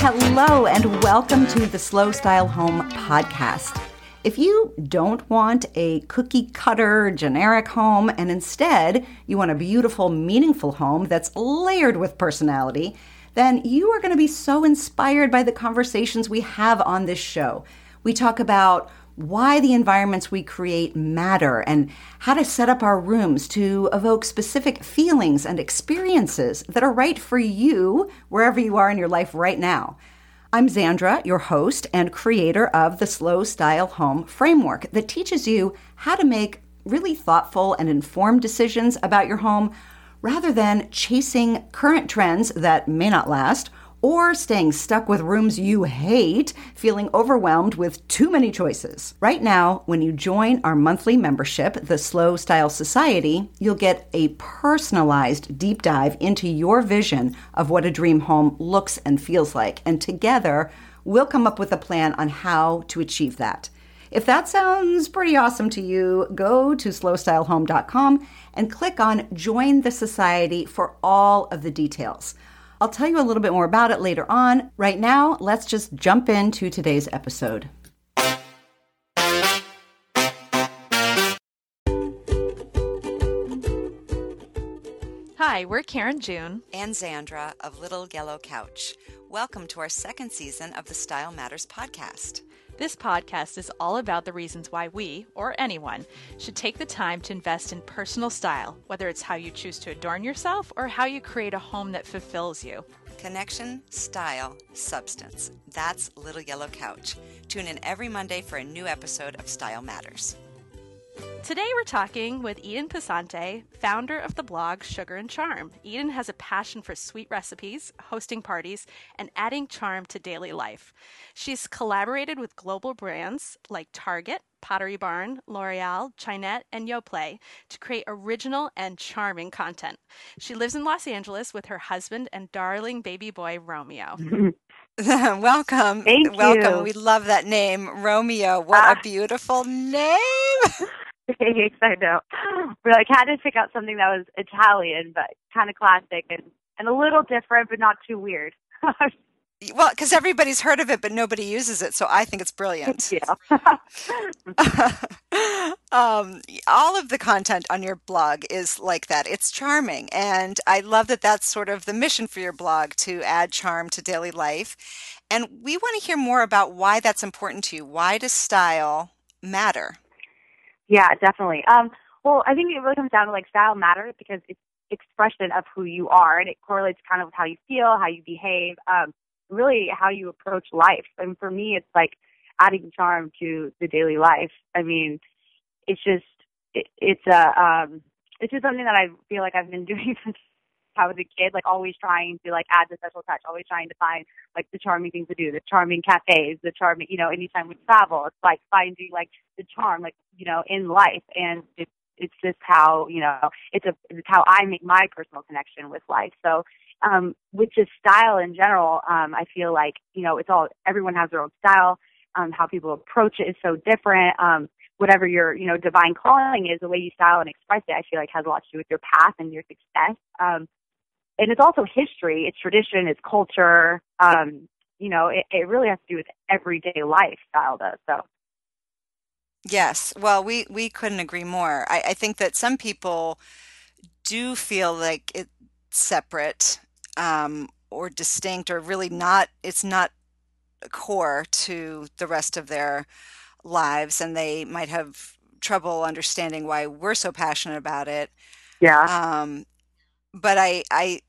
Hello, and welcome to the Slow Style Home podcast. If you don't want a cookie cutter generic home and instead you want a beautiful, meaningful home that's layered with personality, then you are going to be so inspired by the conversations we have on this show. We talk about why the environments we create matter and how to set up our rooms to evoke specific feelings and experiences that are right for you wherever you are in your life right now. I'm Zandra, your host and creator of the Slow Style Home Framework that teaches you how to make really thoughtful and informed decisions about your home rather than chasing current trends that may not last or staying stuck with rooms you hate, feeling overwhelmed with too many choices. Right now, when you join our monthly membership, the Slow Style Society, you'll get a personalized deep dive into your vision of what a dream home looks and feels like. And together, we'll come up with a plan on how to achieve that. If that sounds pretty awesome to you, go to slowstylehome.com and click on Join the Society for all of the details. I'll tell you a little bit more about it later on. Right now, let's just jump into today's episode. Hi, we're Karen June and Zandra of Little Yellow Couch. Welcome to our second season of the Style Matters podcast. This podcast is all about the reasons why we, or anyone, should take the time to invest in personal style, whether it's how you choose to adorn yourself or how you create a home that fulfills you. Connection, style, substance. That's Little Yellow Couch. Tune in every Monday for a new episode of Style Matters. Today we're talking with Eden Passante, founder of the blog Sugar and Charm. Eden has a passion for sweet recipes, hosting parties, and adding charm to daily life. She's collaborated with global brands like Target, Pottery Barn, L'Oreal, Chinet, and Yoplait to create original and charming content. She lives in Los Angeles with her husband and darling baby boy Romeo. Welcome. Thank Welcome. you. We love that name, Romeo. What Ah. a beautiful name. I know. We're like had to pick out something that was Italian, but kind of classic and and a little different, but not too weird. Well, because everybody's heard of it, but nobody uses it, so I think it's brilliant. yeah. um, all of the content on your blog is like that. It's charming, and I love that that's sort of the mission for your blog to add charm to daily life. And we want to hear more about why that's important to you. Why does style matter? Yeah, definitely. Um, well, I think it really comes down to like style matters because it's expression of who you are, and it correlates kind of with how you feel, how you behave, um, really how you approach life. And for me, it's like adding charm to the daily life. I mean, it's just it, it's a um, it's just something that I feel like I've been doing since I was a kid, like always trying to like add the special touch, always trying to find like the charming things to do, the charming cafes, the charming, you know, anytime we travel, it's like finding like the charm, like you know, in life, and it's it's just how you know it's a it's how I make my personal connection with life. So um, with just style in general, um, I feel like you know it's all everyone has their own style. Um, how people approach it is so different. Um, whatever your you know divine calling is, the way you style and express it, I feel like has a lot to do with your path and your success. Um, and it's also history, it's tradition, it's culture. Um, you know, it, it really has to do with everyday life. Style does so. Yes. Well, we, we couldn't agree more. I, I think that some people do feel like it's separate um, or distinct or really not, it's not core to the rest of their lives and they might have trouble understanding why we're so passionate about it. Yeah. Um, but I, I,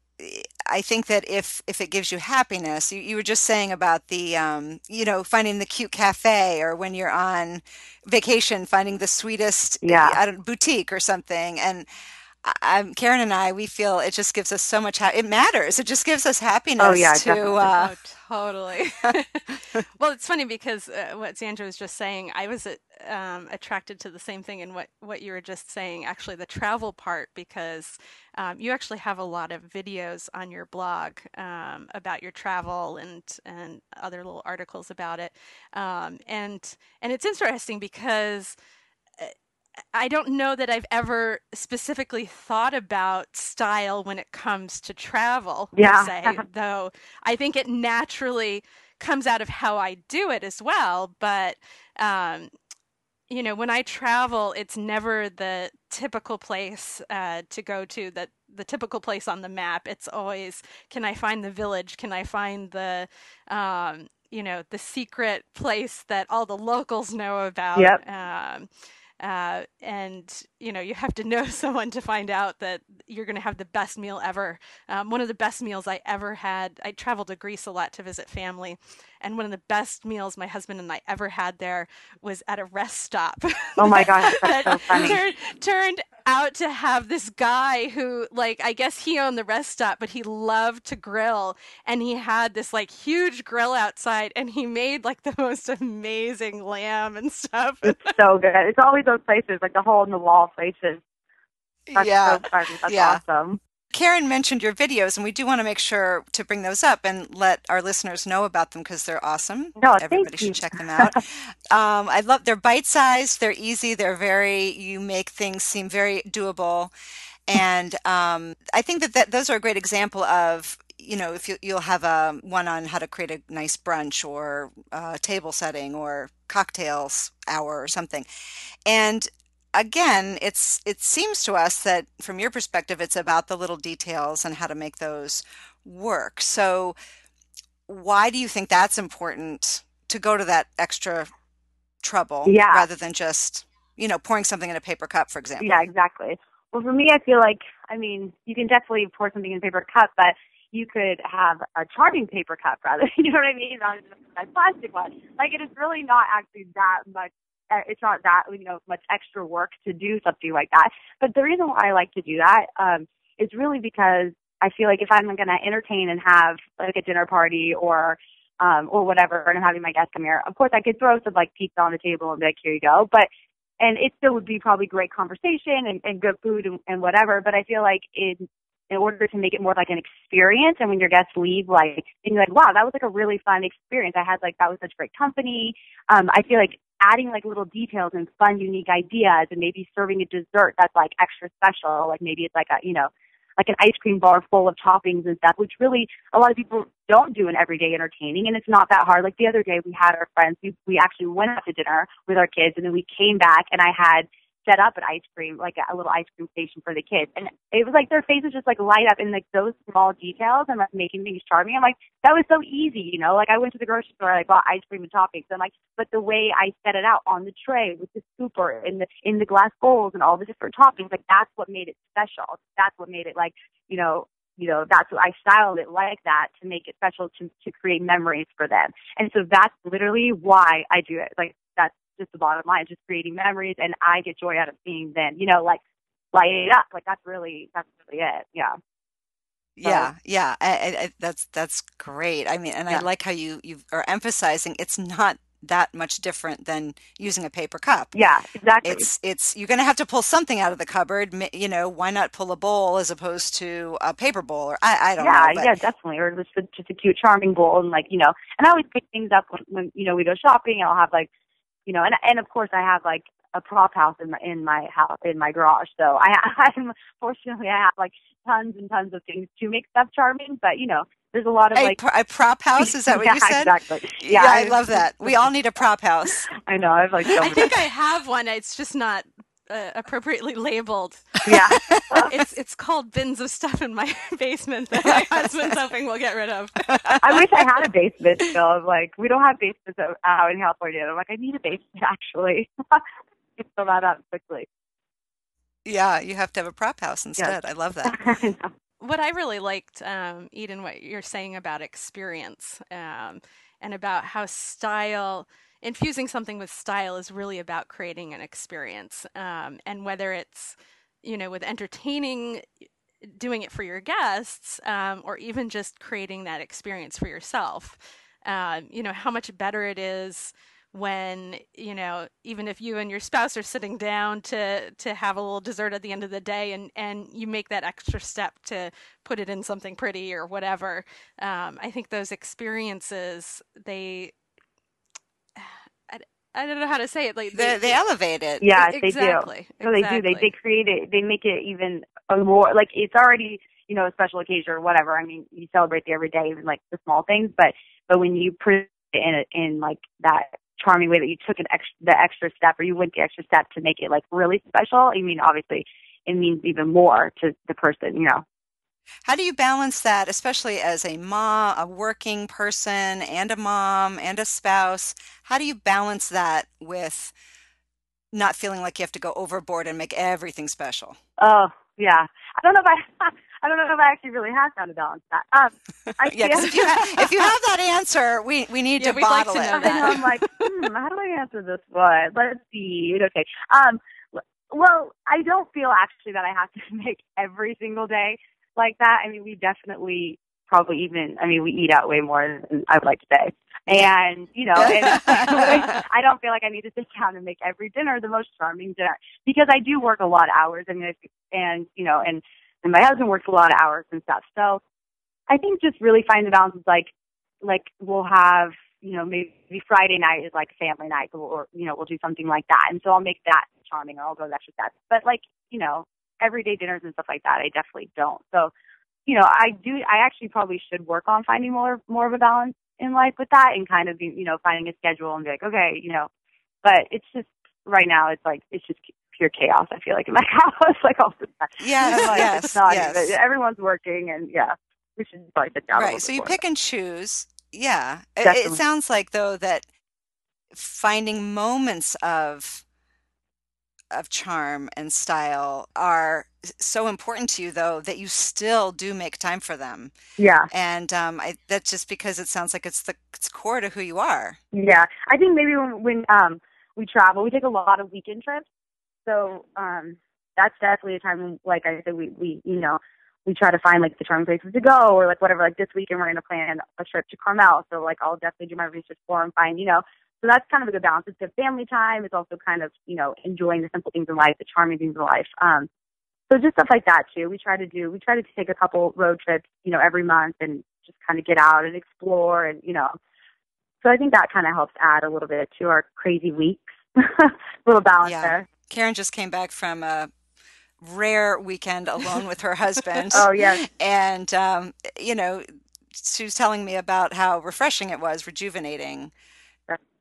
I think that if if it gives you happiness, you, you were just saying about the um, you know finding the cute cafe or when you're on vacation finding the sweetest Yeah. I don't, boutique or something and I'm Karen and I we feel it just gives us so much ha- it matters it just gives us happiness Oh, yeah, to definitely. uh, oh, totally. well, it's funny because uh, what Zandra was just saying, I was uh, um, attracted to the same thing in what, what you were just saying, actually, the travel part, because um, you actually have a lot of videos on your blog um, about your travel and, and other little articles about it. Um, and, and it's interesting because I don't know that I've ever specifically thought about style when it comes to travel. Yeah. Say, though I think it naturally comes out of how I do it as well. But um, you know, when I travel, it's never the typical place uh, to go to that the typical place on the map. It's always can I find the village? Can I find the um, you know the secret place that all the locals know about? Yep. Um, uh, and you know you have to know someone to find out that you're going to have the best meal ever. Um, one of the best meals I ever had. I traveled to Greece a lot to visit family, and one of the best meals my husband and I ever had there was at a rest stop. Oh my gosh, that's that so funny. Turned, turned out to have this guy who, like, I guess he owned the rest stop, but he loved to grill, and he had this like huge grill outside, and he made like the most amazing lamb and stuff. It's so good. It's always those places, like the hole in the wall places. That's yeah. so. That's Yeah. awesome. Karen mentioned your videos, and we do want to make sure to bring those up and let our listeners know about them because they're awesome. No, Everybody should check them out. um, I love they're bite sized, they're easy, they're very you make things seem very doable, and um, I think that, that those are a great example of you know if you, you'll have a one on how to create a nice brunch or uh, table setting or cocktails hour or something, and again, it's it seems to us that from your perspective, it's about the little details and how to make those work. So, why do you think that's important to go to that extra trouble Yeah. rather than just you know pouring something in a paper cup, for example? Yeah, exactly. Well, for me, I feel like, I mean, you can definitely pour something in a paper cup, but you could have a charming paper cup rather. You know what I mean? Not just a plastic one. Like, it is really not actually that much. Uh, It's not that you know much extra work to do something like that. But the reason why I like to do that um, is really because I feel like if I'm going to entertain and have like a dinner party or um, or whatever, and I'm having my guests come here, of course I could throw some like pizza on the table and be like, here you go. But and it still would be probably great conversation and, and good food and, and whatever. But I feel like in in order to make it more like an experience, and when your guests leave, like and you're like, wow, that was like a really fun experience. I had like that was such great company. Um, I feel like adding like little details and fun, unique ideas, and maybe serving a dessert that's like extra special. Like maybe it's like a you know like an ice cream bar full of toppings and stuff, which really a lot of people don't do in everyday entertaining, and it's not that hard. Like the other day, we had our friends. We we actually went out to dinner with our kids, and then we came back, and I had set up an ice cream, like a, little ice cream station for the kids, and it was like their faces just like light up in like those small details and like making things charming. I'm like, that was so easy, you know. Like I went to the grocery store, I bought ice cream and toppings, and like, but the way I set it out on the tray with the scooper in the in the glass bowls and all the different toppings, like that's what made it special. That's what made it like you know, you know, that's what I styled it like that to make it special to to create memories for them. And so that's literally why I do it. Like that's just the bottom line, just creating memories and I get joy out of seeing them, you know, like light it up. Like that's really that's really it. Yeah. Yeah, yeah, I, I, that's that's great. I mean, and I like how you you are emphasizing it's not that much different than using a paper cup. Yeah, exactly. It's it's you're going to have to pull something out of the cupboard. You know, why not pull a bowl as opposed to a paper bowl? Or I, I don't yeah, know. But yeah, definitely. Or just a, just a cute, charming bowl, and like you know, and I always pick things up when, when you know we go shopping. I'll have like, you know, and and of course I have like a prop house in my in my house in my garage. So I I'm fortunately I have like tons and tons of things to make stuff charming. But you know, there's a lot of a, like a prop house is that what yeah, you said? Exactly. Yeah, Yeah, I love that. We all need a prop house. I know. I've like so I think I have one. It's just not uh, appropriately labeled. yeah. It's it's called bins of stuff in my basement that my husband's hoping we'll get rid of. I wish I had a basement still. I'm like, we don't have basements out- out in California. I'm like, I need a basement actually. Get fill that up quickly. Yeah, you have to have a prop house instead. I love that. I know. What I really liked, um, Eden, what you're saying about experience um, and about how style, infusing something with style is really about creating an experience. Um, and whether it's, you know, with entertaining, doing it for your guests, um, or even just creating that experience for yourself, um, you know, how much better it is when you know even if you and your spouse are sitting down to to have a little dessert at the end of the day and and you make that extra step to put it in something pretty or whatever um, i think those experiences they I, I don't know how to say it. Like they, they elevate it. Yeah, exactly. they do. No, they do. They they create it. They make it even a more like it's already you know a special occasion or whatever. I mean, you celebrate the everyday, even like the small things. But but when you put it in in like that charming way that you took an extra the extra step or you went the extra step to make it like really special. I mean, obviously, it means even more to the person. You know. How do you balance that, especially as a mom, a working person, and a mom and a spouse? How do you balance that with not feeling like you have to go overboard and make everything special? Oh yeah, I don't know if I. I don't know if I actually really have found a balance that. Um, I yeah, if you, have, if you have that answer, we, we need yeah, to bottle like to it. And I'm like, hmm, how do I answer this one? Let's see. Okay. Um, well, I don't feel actually that I have to make every single day like that. I mean, we definitely probably even, I mean, we eat out way more than I would like to say. And, you know, and I don't feel like I need to sit down and make every dinner the most charming dinner because I do work a lot of hours. I mean, and, you know, and, and my husband works a lot of hours and stuff. So I think just really finding the balance is like, like we'll have, you know, maybe Friday night is like family night or, you know, we'll do something like that. And so I'll make that charming or I'll go to extra that. But like, you know, everyday dinners and stuff like that, I definitely don't. So, you know, I do. I actually probably should work on finding more more of a balance in life with that, and kind of you know, finding a schedule and be like, okay, you know. But it's just right now, it's like it's just pure chaos. I feel like in my house, like all the time. Yes, like, yes, it's not yes. Everyone's working, and yeah, we should probably sit down. Right. So you pick and choose. Yeah. It, it sounds like though that finding moments of of charm and style are so important to you though that you still do make time for them Yeah, and um, I, that's just because it sounds like it's the it's core to who you are yeah. I think maybe when when um we travel, we take a lot of weekend trips. So um that's definitely a time like I said, we we you know we try to find like the charming places to go or like whatever. Like this weekend, we're going to plan a trip to Carmel, so like I'll definitely do my research for and find you know. So that's kind of a good balance. It's good family time. It's also kind of you know enjoying the simple things in life, the charming things in life. Um, so just stuff like that too. We try to do. We try to take a couple road trips, you know, every month and just kind of get out and explore and you know. So I think that kind of helps add a little bit to our crazy weeks. a little balance Yeah. there. Karen just came back from a rare weekend alone with her husband. Oh yeah, and um, you know she was telling me about how refreshing it was rejuvenating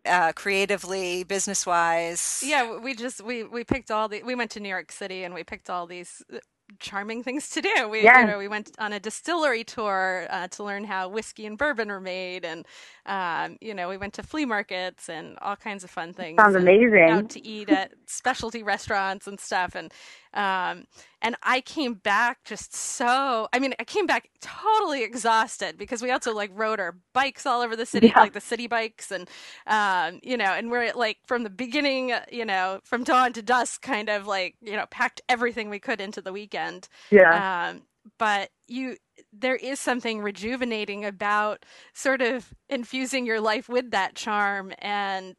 uh, creatively business wise Yeah, we just we we picked all the we went to New York City and we picked all these uh, charming things to do. We Yeah. you know we went on a distillery tour uh, to learn how whiskey and bourbon are made, and um, you know we went to flea markets and all kinds of fun things. sounds amazing. Out to eat at specialty restaurants and stuff, and um, and I came back just so. I mean, I came back totally exhausted because we also like rode our bikes all over the city, Yeah. like the city bikes, and um, you know, and we're like from the beginning, you know, from dawn to dusk, kind of like you know, packed everything we could into the weekend. Yeah, Um, but you, there is something rejuvenating about sort of infusing your life with that charm and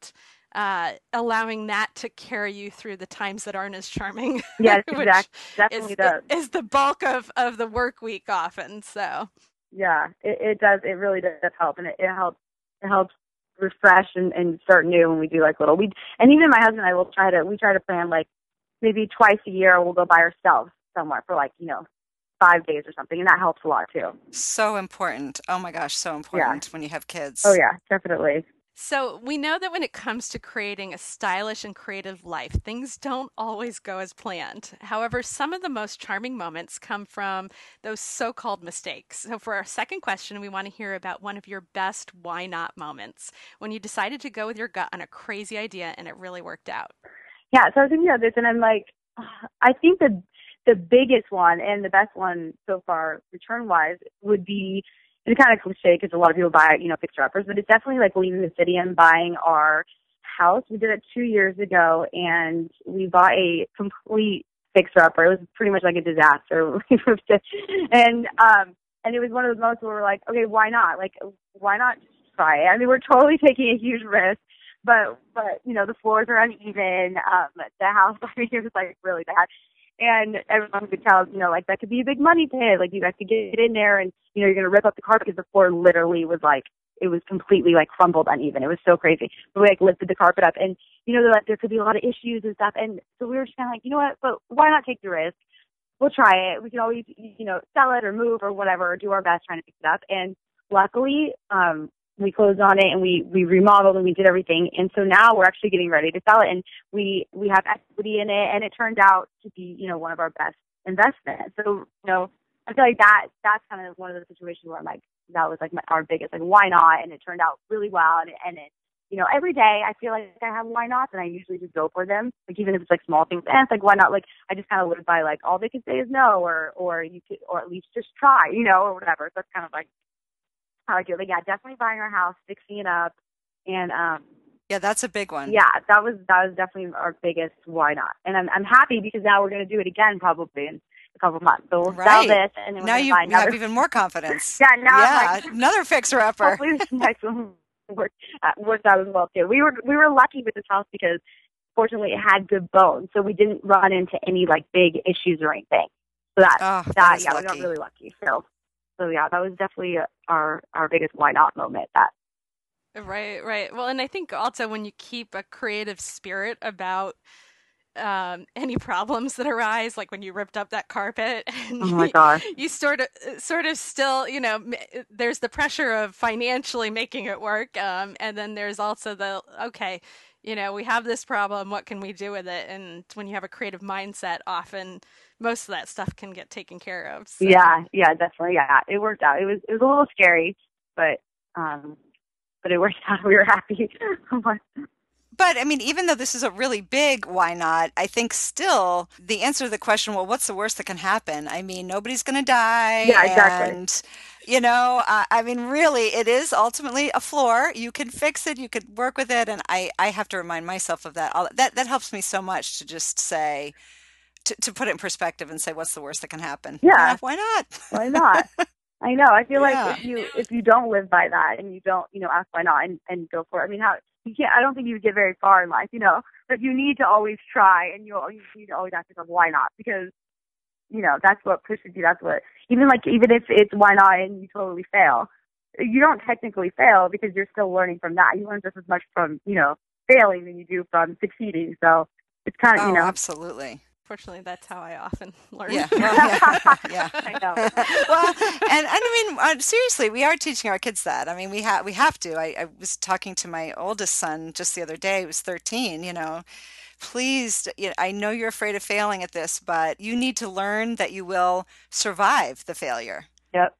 uh, allowing that to carry you through the times that aren't as charming. yes, which exactly. is, Definitely does. is the bulk of, of the work week often. So Yeah, it, it does. It really does help, and it, it helps. It helps refresh and, and start new when we do like little. We and even my husband and I will try to. We try to plan like maybe twice a year. We'll go by ourselves somewhere for like you know five days or something, and that helps a lot too. so important oh my gosh so important when you have kids Oh yeah, definitely. So, we know that when it comes to creating a stylish and creative life, things don't always go as planned. However, some of the most charming moments come from those so called mistakes. So, for our second question, we want to hear about one of your best why not moments when you decided to go with your gut on a crazy idea and it really worked out. Yeah, so I was thinking about this, and I'm like, I think the the biggest one and the best one so far, return wise, would be it's kind of cliche because a lot of people buy, you know, fixer uppers, but it's definitely like leaving the city and buying our house. We did it two years ago, and we bought a complete fixer upper. It was pretty much like a disaster. And um, and it was one of those moments where we're like, okay, why not? Like, why not just try it? I mean, we're totally taking a huge risk but but you know the floors are uneven. Um, the house, I mean, it was like really bad, and everyone could tell, you know, like that could be a big money pit. Like you have to get in there, and you know you're gonna rip up the carpet because the floor literally was like it was completely like crumbled uneven. It was so crazy. But we like lifted the carpet up and you know, like there could be a lot of issues and stuff. And so we were just kind of like, you know what, but why not take the risk? We'll try it. We can always, you know, sell it or move or whatever, or do our best trying to fix it up. And luckily, um, we closed on it and we we remodeled and we did everything. And so now we're actually getting ready to sell it and we we have equity in it and it turned out to be you know one of our best investments. So you know i feel like that that's kind of one of the situations where i'm like that was like my, our biggest like why not? And it turned out really well and, and it you know every day i feel like i have why nots and i usually just go for them. Like even if it's like small things and it's like why not? Like i just kind of live by like all they can say is no or or you could or at least just try you know or whatever. So that's kind of like how I do it. But yeah, definitely buying our house, fixing it up, and um, yeah, that's a big one. Yeah, that was that was definitely our biggest why not. And I'm I'm happy because now we're going to do it again probably in a couple months. So we'll right. sell this, and then now you, you have even more confidence. yeah, now yeah, like, another fixer upper. Hopefully this next one worked uh, worked out as well too. We were we were lucky with this house because fortunately it had good bones, so we didn't run into any like big issues or anything. So that oh, that, that yeah, lucky. we got really lucky. So so yeah, that was definitely our our biggest why not moment. That right, right. Well, and I think also when you keep a creative spirit about um, any problems that arise, like when you ripped up that carpet. And oh my gosh! You, you sort of, sort of still, you know, there's the pressure of financially making it work, um, and then there's also the okay, you know, we have this problem. What can we do with it? And when you have a creative mindset, often most of that stuff can get taken care of. So. Yeah, yeah, definitely. Yeah, it worked out. It was it was a little scary, but um, but it worked out. We were happy. But I mean, even though this is a really big why not, I think still the answer to the question, well, what's the worst that can happen? I mean, nobody's going to die. Yeah, exactly. And, you know, uh, I mean, really, it is ultimately a floor. You can fix it, you could work with it. And I, I have to remind myself of that. That, that helps me so much to just say, to, to put it in perspective and say, what's the worst that can happen? Yeah. Uh, why not? Why not? I know. I feel yeah. like if you if you don't live by that and you don't, you know, ask why not and, and go for it. I mean, how you can't. I don't think you would get very far in life, you know. But you need to always try, and you you need to always ask yourself why not because you know that's what pushes you. That's what even like even if it's why not and you totally fail, you don't technically fail because you're still learning from that. You learn just as much from you know failing than you do from succeeding. So it's kind of oh, you know absolutely Unfortunately, that's how I often learn. Yeah, well, yeah, yeah. I know. well, and, and I mean, uh, seriously, we are teaching our kids that. I mean, we have we have to. I, I was talking to my oldest son just the other day. He was 13. You know, please, you know, I know you're afraid of failing at this, but you need to learn that you will survive the failure. Yep.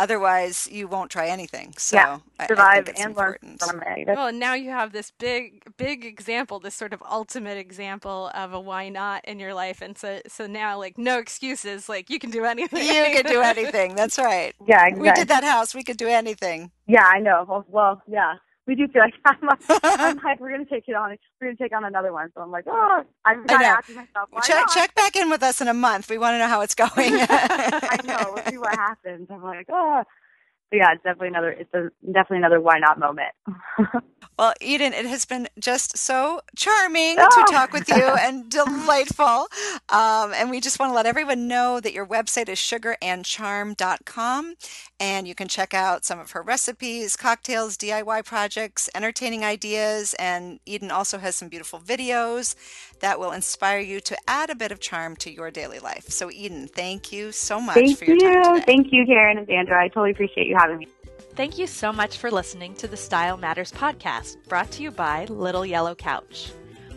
Otherwise, you won't try anything. So yeah, survive I, I and learn from it. That's... Well, now you have this big, big example, this sort of ultimate example of a why not in your life, and so, so now like no excuses. Like you can do anything. You can do anything. That's right. Yeah, exactly. We did that house. We could do anything. Yeah, I know. Well, well yeah we do feel like I'm, I'm like we're gonna take it on. We're gonna take on another one. So I'm like, oh, I'm kind of asking myself. Why check not? check back in with us in a month. We want to know how it's going. I know. We'll see what happens. I'm like, oh, but yeah, it's definitely another. It's a, definitely another why not moment. well, Eden, it has been just so charming oh. to talk with you and delightful. Um, and we just want to let everyone know that your website is sugarandcharm.com, and you can check out some of her recipes, cocktails, DIY projects, entertaining ideas, and Eden also has some beautiful videos that will inspire you to add a bit of charm to your daily life. So, Eden, thank you so much thank for your you. time today. Thank you, Karen and Zandra. I totally appreciate you having me. Thank you so much for listening to the Style Matters podcast, brought to you by Little Yellow Couch.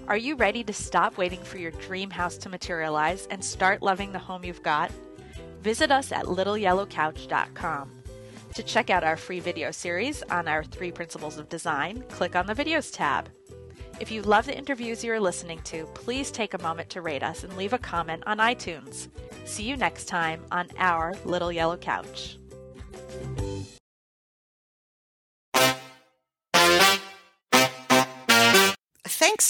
Are you ready to stop waiting for your dream house to materialize and start loving the home you've got? Visit us at littleyellowcouch.com. To check out our free video series on our three principles of design, click on the videos tab. If you love the interviews you are listening to, please take a moment to rate us and leave a comment on iTunes. See you next time on our Little Yellow Couch.